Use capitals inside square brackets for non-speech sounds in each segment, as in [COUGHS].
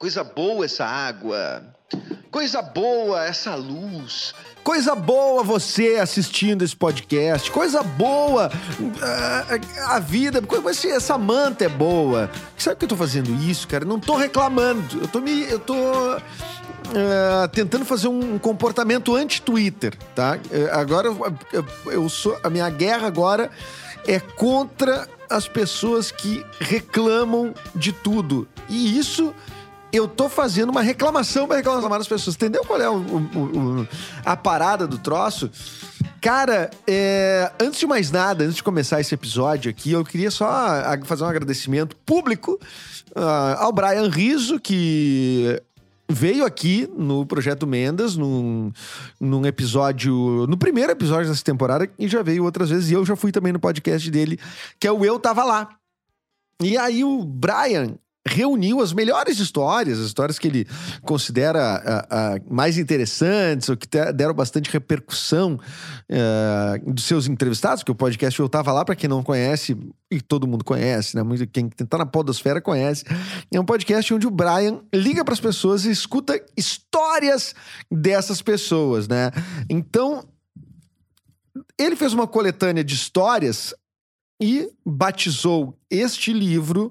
Coisa boa essa água. Coisa boa essa luz. Coisa boa você assistindo esse podcast. Coisa boa a, a vida. Essa manta é boa. Sabe que eu tô fazendo isso, cara? Não tô reclamando. Eu tô me. Eu tô. Uh, tentando fazer um comportamento anti-Twitter, tá? Uh, agora eu, eu sou. A minha guerra agora é contra as pessoas que reclamam de tudo. E isso eu tô fazendo uma reclamação para reclamar das pessoas. Entendeu qual é o, o, o, a parada do troço? Cara, é, antes de mais nada, antes de começar esse episódio aqui, eu queria só fazer um agradecimento público uh, ao Brian Riso, que veio aqui no Projeto Mendas, num, num episódio, no primeiro episódio dessa temporada, e já veio outras vezes, e eu já fui também no podcast dele, que é o Eu Tava Lá. E aí o Brian, reuniu as melhores histórias, as histórias que ele considera uh, uh, mais interessantes ou que deram bastante repercussão uh, dos seus entrevistados, que o podcast eu estava lá para quem não conhece e todo mundo conhece, né? Muito quem está na podosfera conhece. É um podcast onde o Brian liga para as pessoas e escuta histórias dessas pessoas, né? Então ele fez uma coletânea de histórias e batizou este livro,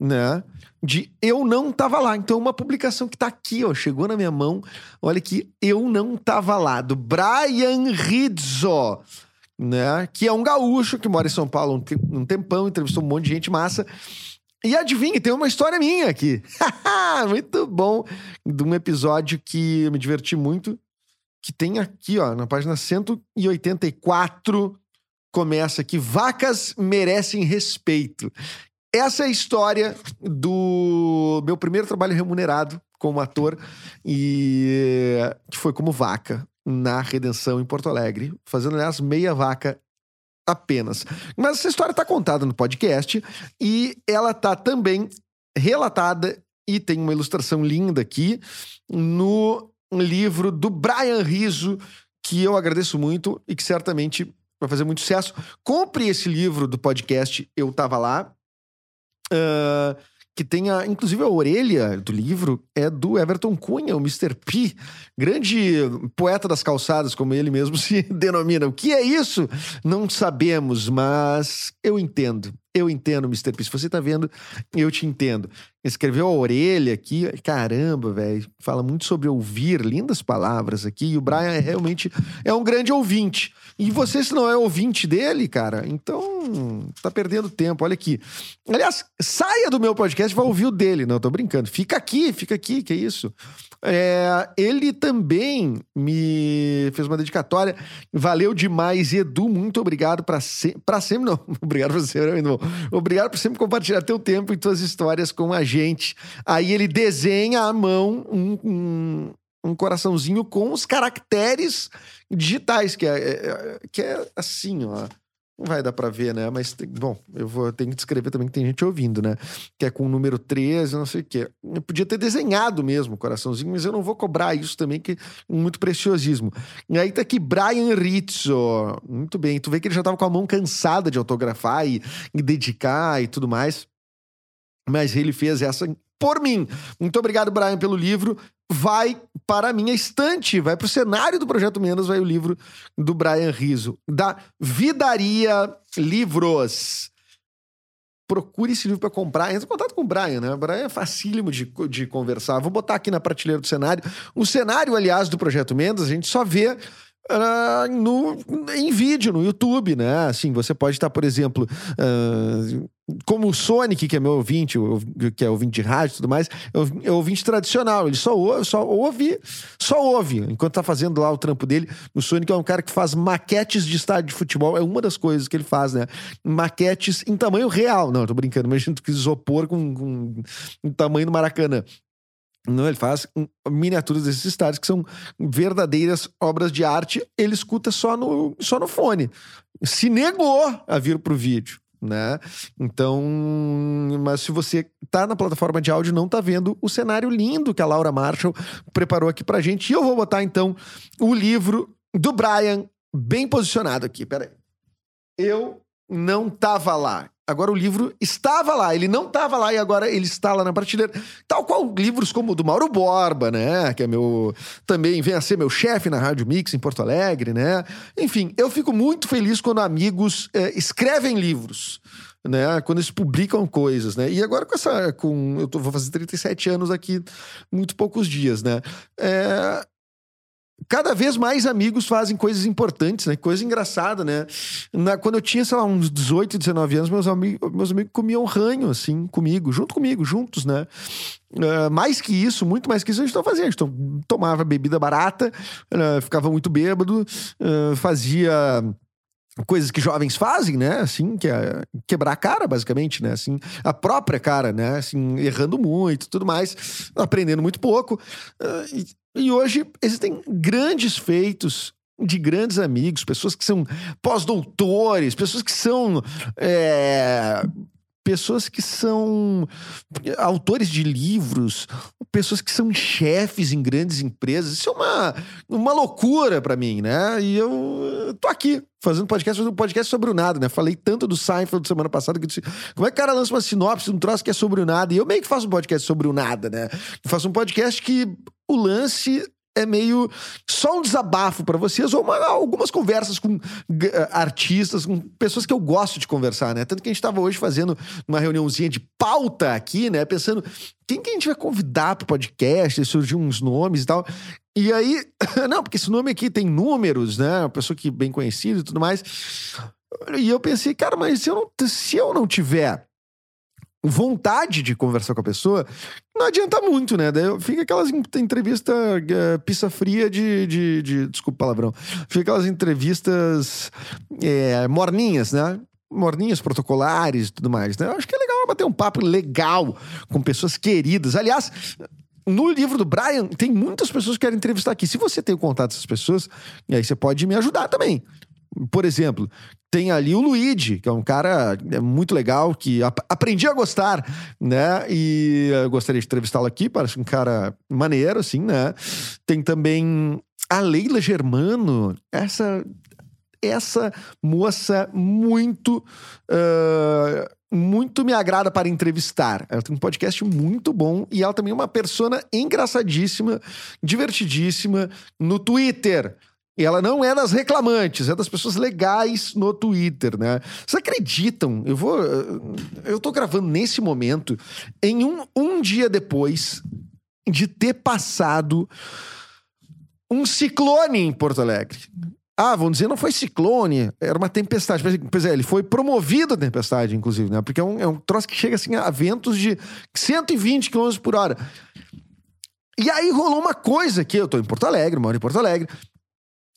né? de Eu Não Tava Lá. Então, uma publicação que tá aqui, ó, chegou na minha mão. Olha aqui, Eu Não Tava Lá, do Brian Rizzo, né? Que é um gaúcho que mora em São Paulo um, tempão, entrevistou um monte de gente massa. E adivinha, tem uma história minha aqui. [LAUGHS] muito bom. De um episódio que eu me diverti muito. Que tem aqui, ó, na página 184 começa aqui: vacas merecem respeito. Essa é a história do meu primeiro trabalho remunerado como ator e que foi como vaca na Redenção em Porto Alegre, fazendo aliás meia vaca apenas. Mas essa história está contada no podcast e ela está também relatada e tem uma ilustração linda aqui no livro do Brian Riso, que eu agradeço muito e que certamente vai fazer muito sucesso. Compre esse livro do podcast Eu Tava Lá, Uh, que tem a, inclusive a orelha do livro é do Everton Cunha, o Mr. P, grande poeta das calçadas, como ele mesmo [LAUGHS] se denomina. O que é isso? Não sabemos, mas eu entendo. Eu entendo, Mr. P. Se você tá vendo, eu te entendo. Escreveu a orelha aqui, caramba, velho. Fala muito sobre ouvir, lindas palavras aqui. E o Brian é realmente é um grande ouvinte. E você, se não é ouvinte dele, cara, então tá perdendo tempo. Olha aqui. Aliás, saia do meu podcast e vai ouvir o dele. Não, tô brincando. Fica aqui, fica aqui, que é isso. É, ele também me fez uma dedicatória. Valeu demais, Edu. Muito obrigado para se... sempre. Não, [LAUGHS] obrigado por sempre, não. Obrigado por sempre compartilhar teu tempo e tuas histórias com a gente. Aí ele desenha à mão um, um, um coraçãozinho com os caracteres digitais, que é, é, é que é assim, ó. Não vai dar pra ver, né? Mas, bom, eu vou ter que descrever também que tem gente ouvindo, né? Que é com o número 13, não sei o quê. Eu podia ter desenhado mesmo o coraçãozinho, mas eu não vou cobrar isso também, que é muito preciosismo. E aí tá aqui Brian Rizzo. Muito bem. Tu vê que ele já tava com a mão cansada de autografar e, e dedicar e tudo mais. Mas ele fez essa por mim. Muito obrigado, Brian, pelo livro vai para a minha estante, vai para o cenário do Projeto Menos, vai o livro do Brian Riso, da Vidaria Livros. Procure esse livro para comprar. Entra em contato com o Brian, né? O Brian é facílimo de, de conversar. Vou botar aqui na prateleira do cenário. O cenário, aliás, do Projeto Mendes, a gente só vê uh, no, em vídeo, no YouTube, né? Assim, você pode estar, por exemplo, uh, como o Sonic, que é meu ouvinte, que é ouvinte de rádio e tudo mais, é ouvinte tradicional. Ele só ouve, só ouve, só ouve, enquanto tá fazendo lá o trampo dele. O Sonic é um cara que faz maquetes de estádio de futebol, é uma das coisas que ele faz, né? Maquetes em tamanho real. Não, tô brincando, imagina quis isopor com, com, com tamanho do Maracanã. Não, ele faz miniaturas desses estádios que são verdadeiras obras de arte. Ele escuta só no, só no fone. Se negou a vir pro vídeo né? Então, mas se você tá na plataforma de áudio não tá vendo o cenário lindo que a Laura Marshall preparou aqui pra gente, e eu vou botar então o livro do Brian bem posicionado aqui, peraí. Eu não tava lá. Agora o livro estava lá, ele não estava lá e agora ele está lá na prateleira. Tal qual livros como o do Mauro Borba, né? Que é meu. Também vem a ser meu chefe na Rádio Mix em Porto Alegre, né? Enfim, eu fico muito feliz quando amigos é, escrevem livros. Né, quando eles publicam coisas, né? E agora com essa, com eu tô, vou fazer 37 anos aqui, muito poucos dias, né? É, cada vez mais amigos fazem coisas importantes, né? Coisa engraçada, né? Na, quando eu tinha, sei lá, uns 18, 19 anos, meus, amigos, meus amigos comiam ranho, assim, comigo, junto comigo, juntos, né? Uh, mais que isso, muito mais que isso, a gente não fazia. A gente tomava bebida barata, uh, ficava muito bêbado, uh, fazia coisas que jovens fazem, né? Assim, que é quebrar a cara, basicamente, né? Assim, a própria cara, né? Assim, errando muito, tudo mais, aprendendo muito pouco. Uh, e, hoje existem grandes feitos de grandes amigos, pessoas que são pós-doutores, pessoas que são é, pessoas que são autores de livros, pessoas que são chefes em grandes empresas. Isso é uma, uma loucura para mim, né? E eu tô aqui fazendo podcast, fazendo podcast sobre o nada, né? Falei tanto do Seinfeld semana passada que eu disse, como é que o cara lança uma sinopse, um troço que é sobre o nada? E eu meio que faço um podcast sobre o nada, né? Eu faço um podcast que o lance é meio só um desabafo para vocês ou uma, algumas conversas com uh, artistas, com pessoas que eu gosto de conversar, né? Tanto que a gente estava hoje fazendo uma reuniãozinha de pauta aqui, né? Pensando quem que a gente vai convidar pro podcast, surgiu uns nomes e tal. E aí, [LAUGHS] não, porque esse nome aqui tem números, né? Uma pessoa que é bem conhecida e tudo mais. E eu pensei, cara, mas se eu não, se eu não tiver vontade de conversar com a pessoa, não adianta muito, né? Daí fica aquelas entrevistas uh, pizza fria de, de, de, Desculpa palavrão. Fica aquelas entrevistas é, morninhas, né? Morninhas protocolares e tudo mais, né? Eu acho que é legal bater um papo legal com pessoas queridas. Aliás, no livro do Brian, tem muitas pessoas que querem entrevistar aqui. Se você tem o contato dessas pessoas, aí você pode me ajudar também. Por exemplo, tem ali o Luigi, que é um cara é muito legal, que ap aprendi a gostar, né? E eu gostaria de entrevistá-lo aqui, parece um cara maneiro, assim, né? Tem também a Leila Germano, essa essa moça muito uh, muito me agrada para entrevistar. Ela tem um podcast muito bom e ela também é uma persona engraçadíssima, divertidíssima no Twitter. E ela não é das reclamantes, é das pessoas legais no Twitter, né? Vocês acreditam? Eu vou. Eu tô gravando nesse momento, em um, um dia depois de ter passado um ciclone em Porto Alegre. Ah, vamos dizer, não foi ciclone, era uma tempestade. Pois é, ele foi promovido a tempestade, inclusive, né? Porque é um, é um troço que chega assim a ventos de 120 km por hora. E aí rolou uma coisa que eu tô em Porto Alegre, moro em Porto Alegre.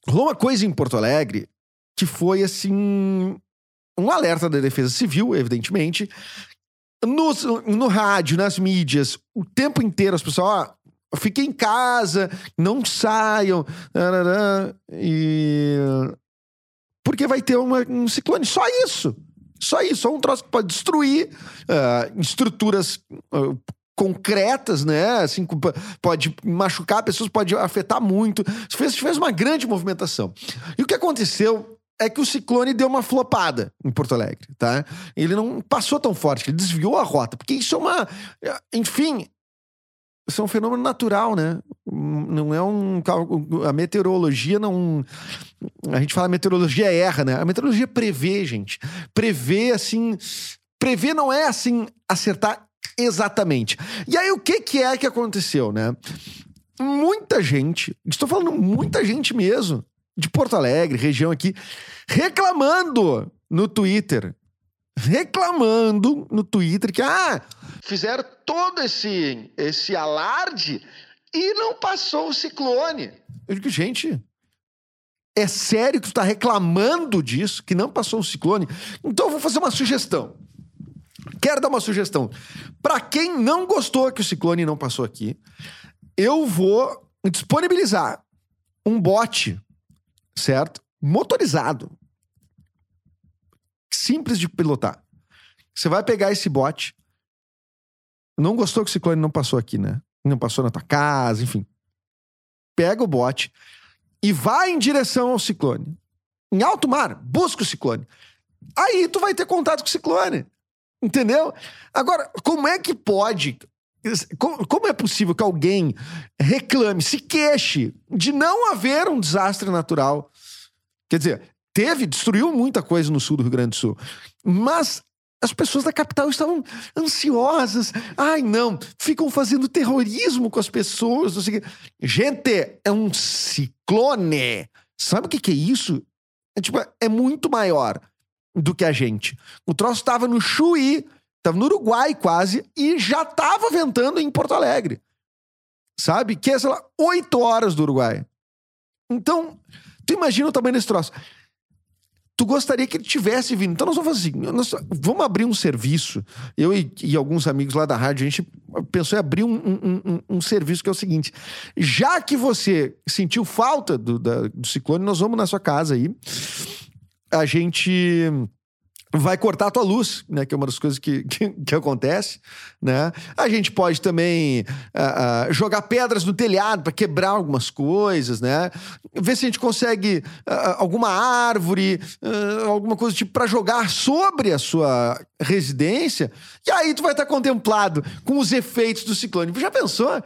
Rolou uma coisa em Porto Alegre que foi assim. Um alerta da Defesa Civil, evidentemente. No, no rádio, nas mídias, o tempo inteiro as pessoas, ó, fiquem em casa, não saiam. E. Porque vai ter uma, um ciclone. Só isso. Só isso. Só um troço que pode destruir uh, estruturas uh, concretas, né? Assim, pode machucar pessoas, pode afetar muito. Fez, fez uma grande movimentação. E o que aconteceu é que o ciclone deu uma flopada em Porto Alegre, tá? Ele não passou tão forte, ele desviou a rota, porque isso é uma. Enfim, isso é um fenômeno natural, né? Não é um. A meteorologia não. A gente fala meteorologia erra, né? A meteorologia prevê, gente. Prevê, assim. Prever não é, assim, acertar Exatamente. E aí, o que, que é que aconteceu, né? Muita gente, estou falando muita gente mesmo, de Porto Alegre, região aqui, reclamando no Twitter. Reclamando no Twitter que, ah, fizeram todo esse, esse alarde e não passou o ciclone. Eu digo, gente, é sério que tu tá reclamando disso, que não passou o ciclone? Então eu vou fazer uma sugestão. Quero dar uma sugestão. Para quem não gostou que o Ciclone não passou aqui, eu vou disponibilizar um bot, certo? Motorizado. Simples de pilotar. Você vai pegar esse bot. Não gostou que o Ciclone não passou aqui, né? Não passou na tua casa, enfim. Pega o bot e vai em direção ao ciclone. Em alto mar, busca o ciclone. Aí tu vai ter contato com o ciclone. Entendeu? Agora, como é que pode como é possível que alguém reclame, se queixe de não haver um desastre natural? Quer dizer, teve, destruiu muita coisa no sul do Rio Grande do Sul. Mas as pessoas da capital estavam ansiosas. Ai, não, ficam fazendo terrorismo com as pessoas. Gente, é um ciclone. Sabe o que é isso? É, tipo, é muito maior do que a gente. O troço estava no Chuí, estava no Uruguai quase, e já estava ventando em Porto Alegre. Sabe? Que é, sei lá, oito horas do Uruguai. Então, tu imagina o tamanho desse troço tu gostaria que ele tivesse vindo. Então nós vamos fazer assim, nós vamos abrir um serviço. Eu e, e, alguns amigos lá da rádio, a gente pensou em abrir um, um, um, um serviço que é o seguinte: já que você sentiu falta do, da, do ciclone, nós vamos na sua casa aí. A gente vai cortar a tua luz, né? Que é uma das coisas que, [LAUGHS] que, que acontece, né? A gente pode também uh, uh, jogar pedras no telhado para quebrar algumas coisas, né? Ver se a gente consegue uh, alguma árvore, alguma coisa tipo para jogar sobre a sua residência. E aí tu vai estar contemplado com os efeitos do ciclone. Já pensou?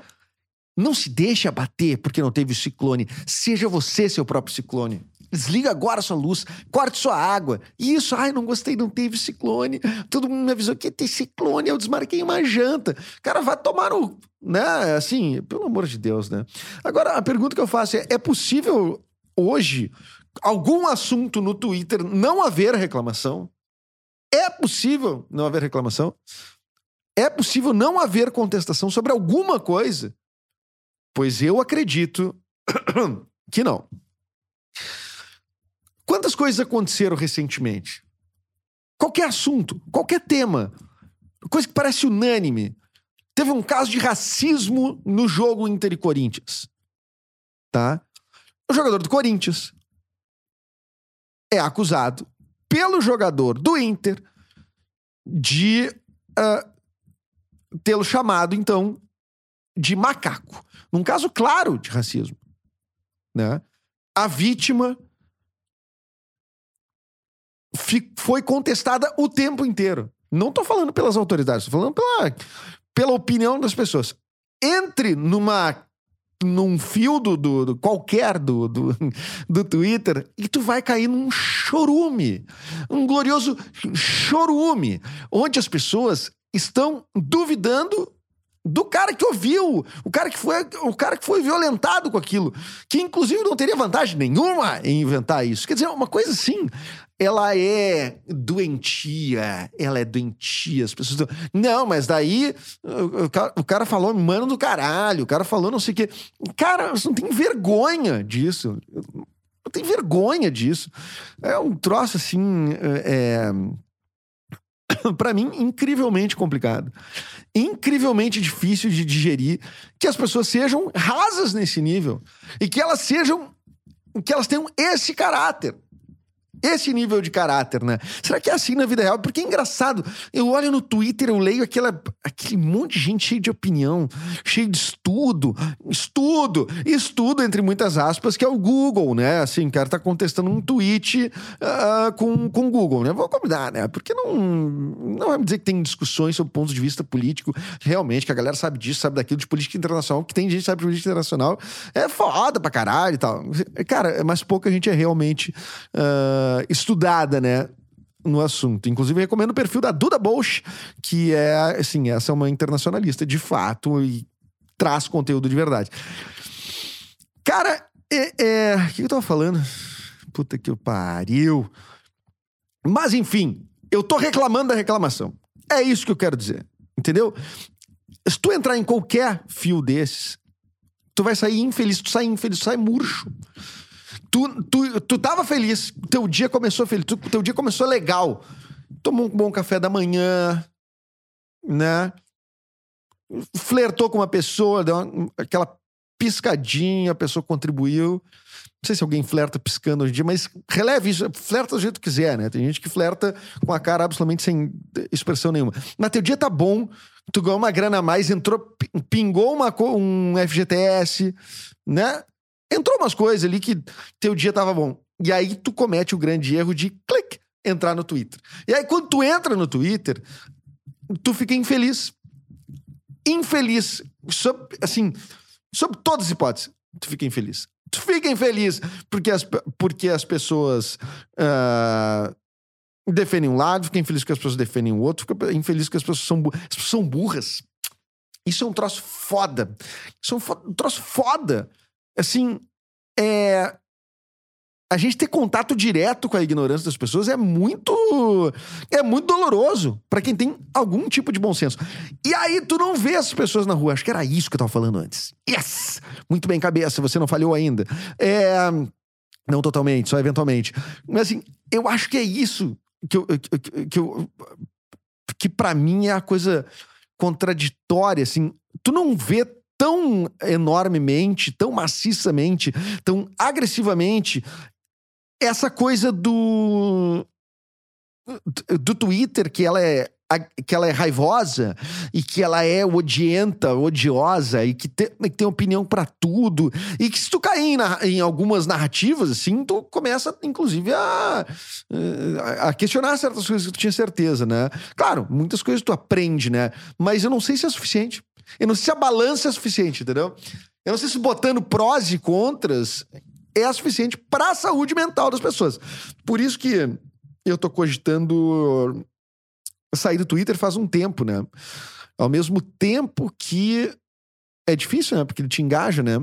Não se deixe abater porque não teve o ciclone. Seja você seu próprio ciclone. Desliga agora sua luz, corte sua água. Isso, ai, não gostei, não teve ciclone. Todo mundo me avisou que ter ciclone, eu desmarquei uma janta. Cara, vai tomar no. Né? Assim, pelo amor de Deus, né? Agora, a pergunta que eu faço é: é possível hoje algum assunto no Twitter não haver reclamação? É possível não haver reclamação? É possível não haver contestação sobre alguma coisa? Pois eu acredito [COUGHS] que não. Quantas coisas aconteceram recentemente? Qualquer assunto, qualquer tema, coisa que parece unânime. Teve um caso de racismo no jogo Inter e Corinthians. Tá? O jogador do Corinthians é acusado pelo jogador do Inter de uh, tê-lo chamado, então, de macaco. Num caso claro de racismo. Né? A vítima foi contestada o tempo inteiro. Não estou falando pelas autoridades, estou falando pela, pela opinião das pessoas. Entre numa num fio do, do, do, qualquer do, do, [LAUGHS] do Twitter e tu vai cair num chorume, um glorioso chorume, onde as pessoas estão duvidando do cara que ouviu, o cara que foi, o cara que foi violentado com aquilo, que inclusive não teria vantagem nenhuma em inventar isso. Quer dizer, uma coisa assim, ela é doentia, ela é doentia. As pessoas não, mas daí o, cara, o cara falou mano do caralho, o cara falou não sei o quê. Cara, você não tem vergonha disso. Não tem vergonha disso. É um troço assim, é, [COUGHS] para mim, incrivelmente complicado. Incrivelmente difícil de digerir que as pessoas sejam rasas nesse nível e que elas sejam. que elas tenham esse caráter esse nível de caráter, né? Será que é assim na vida real? Porque é engraçado. Eu olho no Twitter, eu leio aquela, aquele monte de gente cheio de opinião, cheio de estudo, estudo, estudo, entre muitas aspas, que é o Google, né? Assim, o cara tá contestando um tweet uh, com, com o Google, né? Vou combinar, né? Porque não, não vai me dizer que tem discussões sobre pontos de vista político, realmente, que a galera sabe disso, sabe daquilo, de política internacional, que tem gente que sabe de política internacional, é foda pra caralho e tal. Cara, mas pouca gente é realmente. Uh, estudada, né? no assunto. Inclusive, recomendo o perfil da Duda Bosch, que é, assim, essa é uma internacionalista de fato e traz conteúdo de verdade. Cara, é, é... o que eu tava falando? Puta que pariu. Mas, enfim, eu tô reclamando da reclamação. É isso que eu quero dizer. Entendeu? Se tu entrar em qualquer fio desses, tu vai sair infeliz, tu sai infeliz, tu sai murcho. Tu, tu, tu tava feliz, teu dia começou feliz, tu, teu dia começou legal. Tomou um bom café da manhã, né? Flertou com uma pessoa, deu uma, aquela piscadinha, a pessoa contribuiu. Não sei se alguém flerta piscando hoje em dia, mas releve isso, flerta do jeito que quiser, né? Tem gente que flerta com a cara absolutamente sem expressão nenhuma. Mas teu dia tá bom, tu ganhou uma grana a mais, entrou, pingou uma, um FGTS, né? Entrou umas coisas ali que teu dia tava bom. E aí tu comete o grande erro de clique, entrar no Twitter. E aí quando tu entra no Twitter, tu fica infeliz. Infeliz. Sob, assim, sob todas as hipóteses, tu fica infeliz. Tu fica infeliz porque as, porque as pessoas uh, defendem um lado, fica infeliz porque as pessoas defendem o outro, fica infeliz porque as pessoas são, as pessoas são burras. Isso é um troço foda. Isso é um, um troço foda. Assim, é, a gente ter contato direto com a ignorância das pessoas é muito é muito doloroso para quem tem algum tipo de bom senso. E aí tu não vê as pessoas na rua. Acho que era isso que eu tava falando antes. Yes! Muito bem, cabeça, você não falhou ainda. É, não totalmente, só eventualmente. Mas assim, eu acho que é isso que eu, que, eu, que para mim é a coisa contraditória, assim. Tu não vê tão enormemente, tão maciçamente, tão agressivamente essa coisa do do Twitter que ela é que ela é raivosa e que ela é odienta, odiosa e que, te, que tem opinião para tudo e que se tu cair em, em, algumas narrativas assim, tu começa inclusive a, a questionar certas coisas que tu tinha certeza, né? Claro, muitas coisas tu aprende, né? Mas eu não sei se é suficiente. Eu não sei se a balança é suficiente, entendeu? Eu não sei se botando prós e contras é suficiente para a saúde mental das pessoas. Por isso que eu tô cogitando sair do Twitter faz um tempo, né? Ao mesmo tempo que é difícil, né? Porque ele te engaja, né?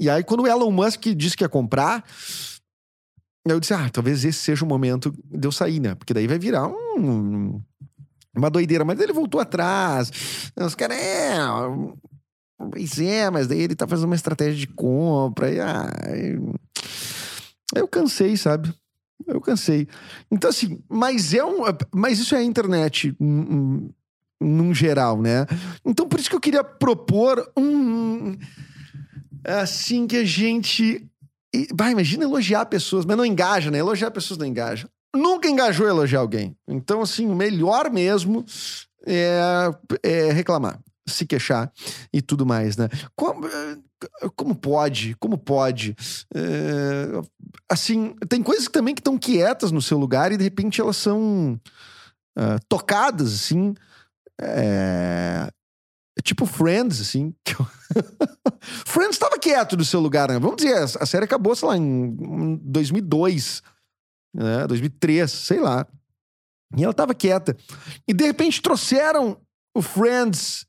E aí, quando o Elon Musk disse que ia comprar, eu disse, ah, talvez esse seja o momento de eu sair, né? Porque daí vai virar um, uma doideira. Mas ele voltou atrás. Os caras, é, Pois é, mas daí ele tá fazendo uma estratégia de compra. E, ah, eu cansei, sabe? Eu cansei. Então, assim, mas é um. Mas isso é a internet num, num geral, né? Então, por isso que eu queria propor um. Assim que a gente. Vai, imagina elogiar pessoas, mas não engaja, né? Elogiar pessoas não engaja. Nunca engajou elogiar alguém. Então, assim, o melhor mesmo é, é reclamar se queixar e tudo mais, né? Como, eh, como pode? Como pode? É, assim, tem coisas também que estão quietas no seu lugar e de repente elas são uh, tocadas, assim. É, tipo Friends, assim. [LAUGHS] Friends estava quieto no seu lugar, né? Vamos dizer, a série acabou, sei lá, em 2002, né? 2003, sei lá. E ela estava quieta. E de repente trouxeram o Friends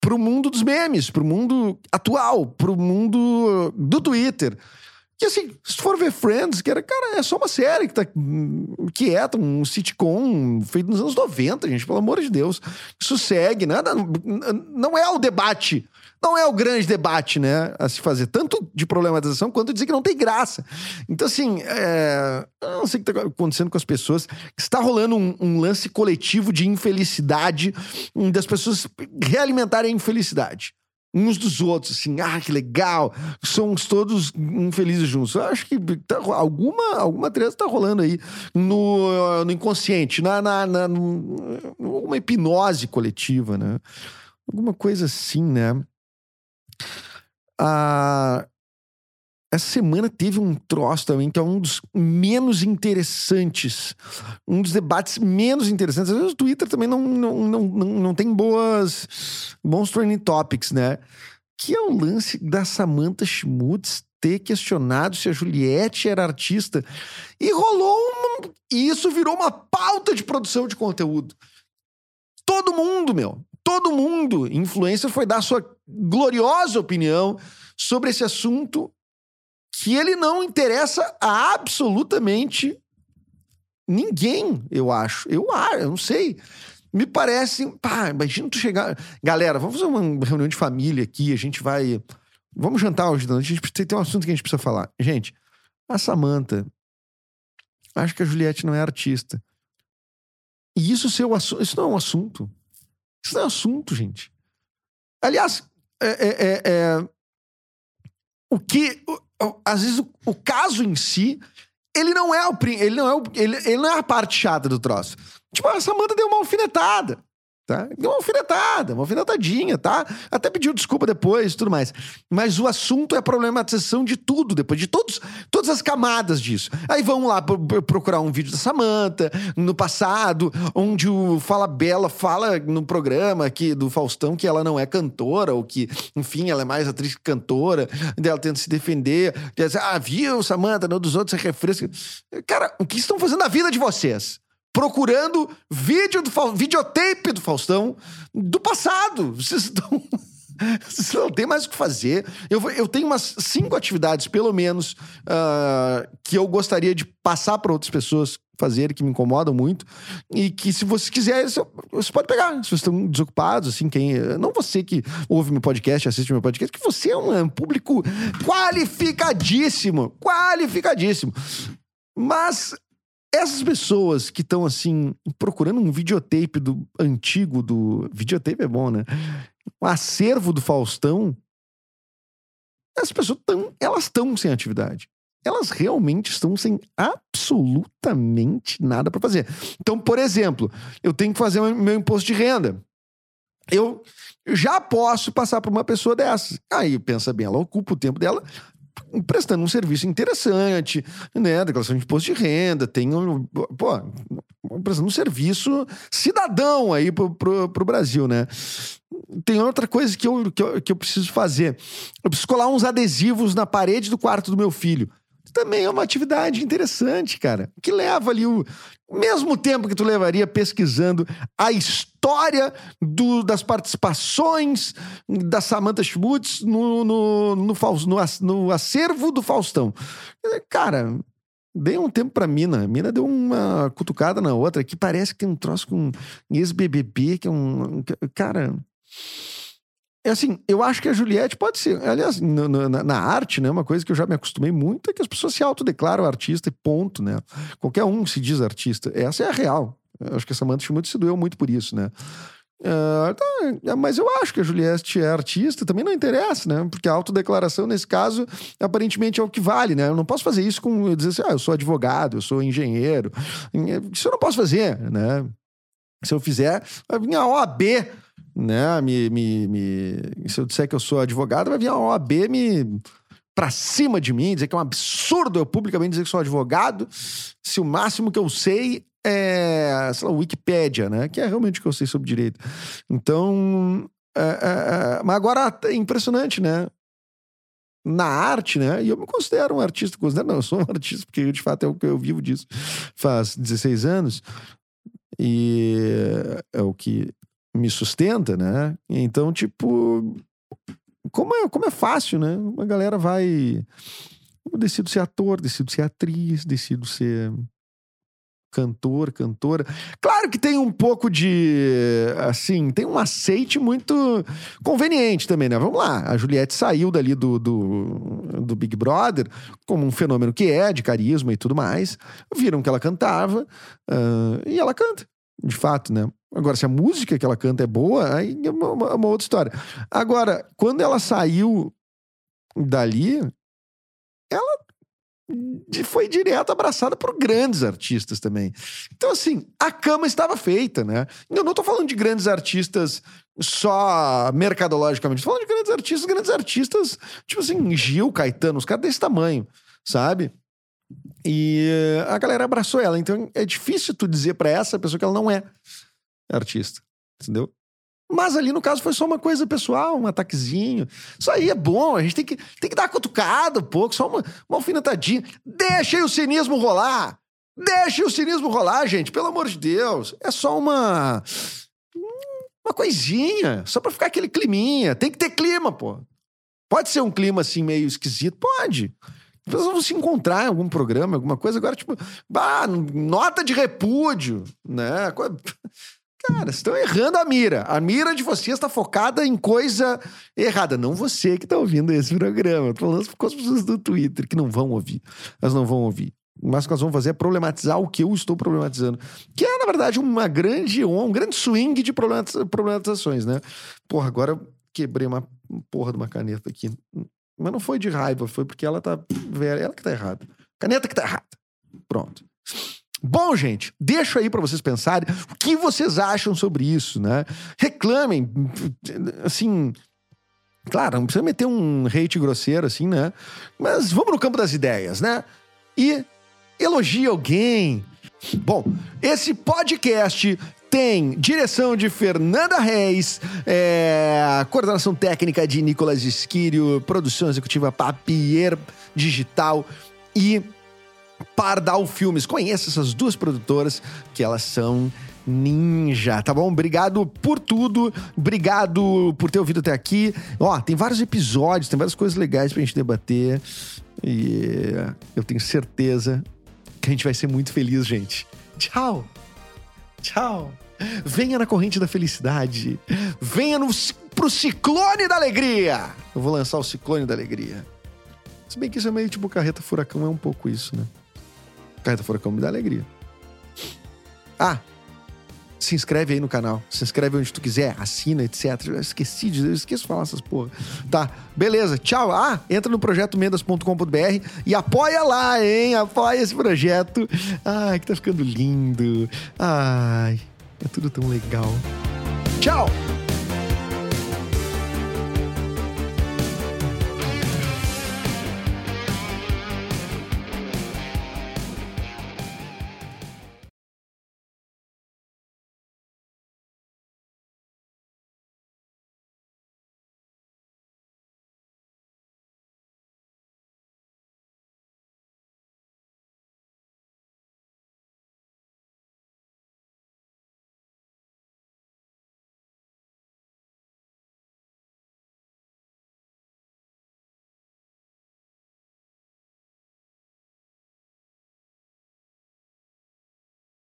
pro mundo dos memes, pro mundo atual, pro mundo do Twitter. Que assim, se for ver Friends, que era, cara, é só uma série que tá quieta, um sitcom feito nos anos 90, gente, pelo amor de Deus. Isso segue, nada. Não é o debate não é o grande debate, né, a se fazer, tanto de problematização quanto dizer que não tem graça. Então, assim, é... eu não sei o que está acontecendo com as pessoas. Está rolando um, um lance coletivo de infelicidade, um, das pessoas realimentarem a infelicidade uns dos outros, assim, ah, que legal, somos todos infelizes juntos. Eu acho que tá, alguma, alguma treta tá rolando aí no, no inconsciente, na, na, na hipnose coletiva, né? Alguma coisa assim, né? Ah, essa semana teve um troço também que é um dos menos interessantes. Um dos debates menos interessantes. Às vezes o Twitter também não, não, não, não, não tem boas, bons trending topics, né? Que é o lance da Samantha Schmutz ter questionado se a Juliette era artista. E rolou um... E isso virou uma pauta de produção de conteúdo. Todo mundo, meu todo mundo, influencer, foi dar sua gloriosa opinião sobre esse assunto que ele não interessa a absolutamente ninguém, eu acho. Eu, ah, eu não sei. Me parece. Pá, imagina tu chegar. Galera, vamos fazer uma reunião de família aqui, a gente vai. Vamos jantar hoje A gente tem um assunto que a gente precisa falar. Gente, a Samanta. Acho que a Juliette não é artista. E isso, seu, isso não é um assunto. Isso não é assunto, gente. Aliás, é, é, é, é o que. O, às vezes o, o, caso em si, ele não é o. Ele não é, o, ele, ele não é a parte chata do troço. Tipo, a Samanta deu uma alfinetada. Tá? Deu uma alfinetada, uma alfinetadinha, tá? Até pediu desculpa depois e tudo mais. Mas o assunto é a problematização de tudo, depois de todos, todas as camadas disso. Aí vão lá procurar um vídeo da Samanta no passado, onde o Fala Bela fala no programa que, do Faustão que ela não é cantora, ou que, enfim, ela é mais atriz que cantora, ela tenta se defender, diz, ah, viu, Samanta, não dos outros é refresca. Cara, o que estão fazendo na vida de vocês? Procurando vídeo do videotape do Faustão do passado. Vocês [LAUGHS] estão. Vocês não tem mais o que fazer. Eu, eu tenho umas cinco atividades, pelo menos, uh, que eu gostaria de passar para outras pessoas fazerem, que me incomodam muito. E que, se você quiser, você, você pode pegar. Se vocês estão desocupados, assim, quem. Não você que ouve meu podcast, assiste meu podcast, que você é um, é um público qualificadíssimo. Qualificadíssimo. Mas essas pessoas que estão assim procurando um videotape do antigo do videotape é bom, né? Um acervo do Faustão. Essas pessoas estão, elas estão sem atividade. Elas realmente estão sem absolutamente nada para fazer. Então, por exemplo, eu tenho que fazer meu imposto de renda. Eu já posso passar para uma pessoa dessas. Aí pensa bem, ela ocupa o tempo dela prestando um serviço interessante, né? Declaração de imposto de renda, tem um, pô, prestando um serviço cidadão aí pro, pro, pro Brasil, né? Tem outra coisa que eu, que eu, que eu preciso fazer. Eu preciso colar uns adesivos na parede do quarto do meu filho também é uma atividade interessante, cara, que leva ali o mesmo tempo que tu levaria pesquisando a história do, das participações da Samantha Schmutz no, no, no, no, acervo do Faustão. Cara, Dei um tempo pra Mina. Mina deu uma cutucada na outra que parece que tem um troço com ex-BBB, que é um. Cara. É assim, eu acho que a Juliette pode ser. Aliás, na, na, na, arte, né? Uma coisa que eu já me acostumei muito é que as pessoas se autodeclaram artista e ponto, né? Qualquer um se diz artista. Essa é a real. Eu acho que a Samantha Schmutz se doeu muito por isso, né? Uh, tá, mas eu acho que a Juliette é artista, também não interessa, né? Porque a autodeclaração, nesse caso, aparentemente é o que vale, né? Eu não posso fazer isso com eu dizer assim, ah, eu sou advogado, eu sou engenheiro. Isso eu não posso fazer, né? Se eu fizer, a OAB né? Me, me, me, se eu disser que eu sou advogado, vai vir a OAB me pra cima de mim, dizer que é um absurdo eu publicamente dizer que sou advogado, se o máximo que eu sei é, sei lá, Wikipédia, né? Que é realmente o que eu sei sobre direito. Então, é, é, é, mas agora é impressionante, né? Na arte, né? E eu me considero um artista, considero, não, eu sou um [LAUGHS] artista, porque de fato é o que eu vivo disso faz 16 anos. E é o que me sustenta, né? Então, tipo, como é, como é fácil, né? Uma galera vai. Eu decido ser ator, decido ser atriz, decido ser cantor, cantora. Claro que tem um pouco de. Assim, tem um aceite muito conveniente também, né? Vamos lá. A Juliette saiu dali do, do, do Big Brother, como um fenômeno que é, de carisma e tudo mais. Viram que ela cantava uh, e ela canta, de fato, né? Agora, se a música que ela canta é boa, aí é uma, uma, outra história. Agora, quando ela saiu dali, ela foi direto abraçada por grandes artistas também. Então, assim, a cama estava feita, né? Eu não estou falando de grandes artistas só mercadologicamente, estou falando de grandes artistas, grandes artistas, tipo assim, Gil, Caetano, os caras desse tamanho, sabe? E a galera abraçou ela. Então é difícil tu dizer para essa pessoa que ela não é artista, entendeu? Mas ali, no caso, foi só uma coisa pessoal, um ataquezinho. Isso aí é bom, a gente tem que, tem que dar cutucada um pouco, só uma, uma alfinetadinha. Deixa aí o cinismo rolar! Deixa o cinismo rolar, gente, pelo amor de Deus. É só uma. Uma coisinha, só pra ficar aquele climinha. Tem que ter clima, pô. Pode ser um clima assim meio esquisito? Pode. Depois vão se encontrar em algum programa, alguma coisa. Agora, tipo, bah, nota de repúdio, né? Cara, estão errando a mira. A mira de vocês está focada em coisa errada. Não você que está ouvindo esse programa. Estou falando com as pessoas do Twitter que não vão ouvir. Elas não vão ouvir. Mas o que nós vamos fazer é problematizar o que eu estou problematizando. Que é, na verdade, uma grande, um grande swing de problematizações, né? Porra, agora quebrei uma porra de uma caneta aqui. Mas não foi de raiva, foi porque ela tá velha. Ela que tá errada. Caneta que tá errada. Pronto. Bom, gente, deixo aí para vocês pensarem o que vocês acham sobre isso, né? Reclamem, assim, Claro, não precisa meter um hate grosseiro assim, né? Mas vamos no campo das ideias, né? E elogie alguém. Bom, esse podcast tem direção de Fernanda Reis, é, coordenação técnica de Nicolas Esquírio, produção executiva Papier Digital e Pardal Filmes. Conheça essas duas produtoras, que elas são ninja, tá bom? Obrigado por tudo, obrigado por ter ouvido até aqui. Ó, tem vários episódios, tem várias coisas legais pra gente debater e eu tenho certeza que a gente vai ser muito feliz, gente. Tchau! Tchau! Venha na corrente da felicidade. Venha no, pro ciclone da alegria. Eu vou lançar o ciclone da alegria. Se bem que isso é meio tipo carreta furacão, é um pouco isso, né? Carreta furacão me dá alegria. Ah, se inscreve aí no canal. Se inscreve onde tu quiser, assina, etc. Eu esqueci de. Eu esqueço de falar essas porra. Tá, beleza. Tchau. Ah, entra no projeto mendas.com.br e apoia lá, hein? Apoia esse projeto. Ai, que tá ficando lindo. Ai, é tudo tão legal. Tchau!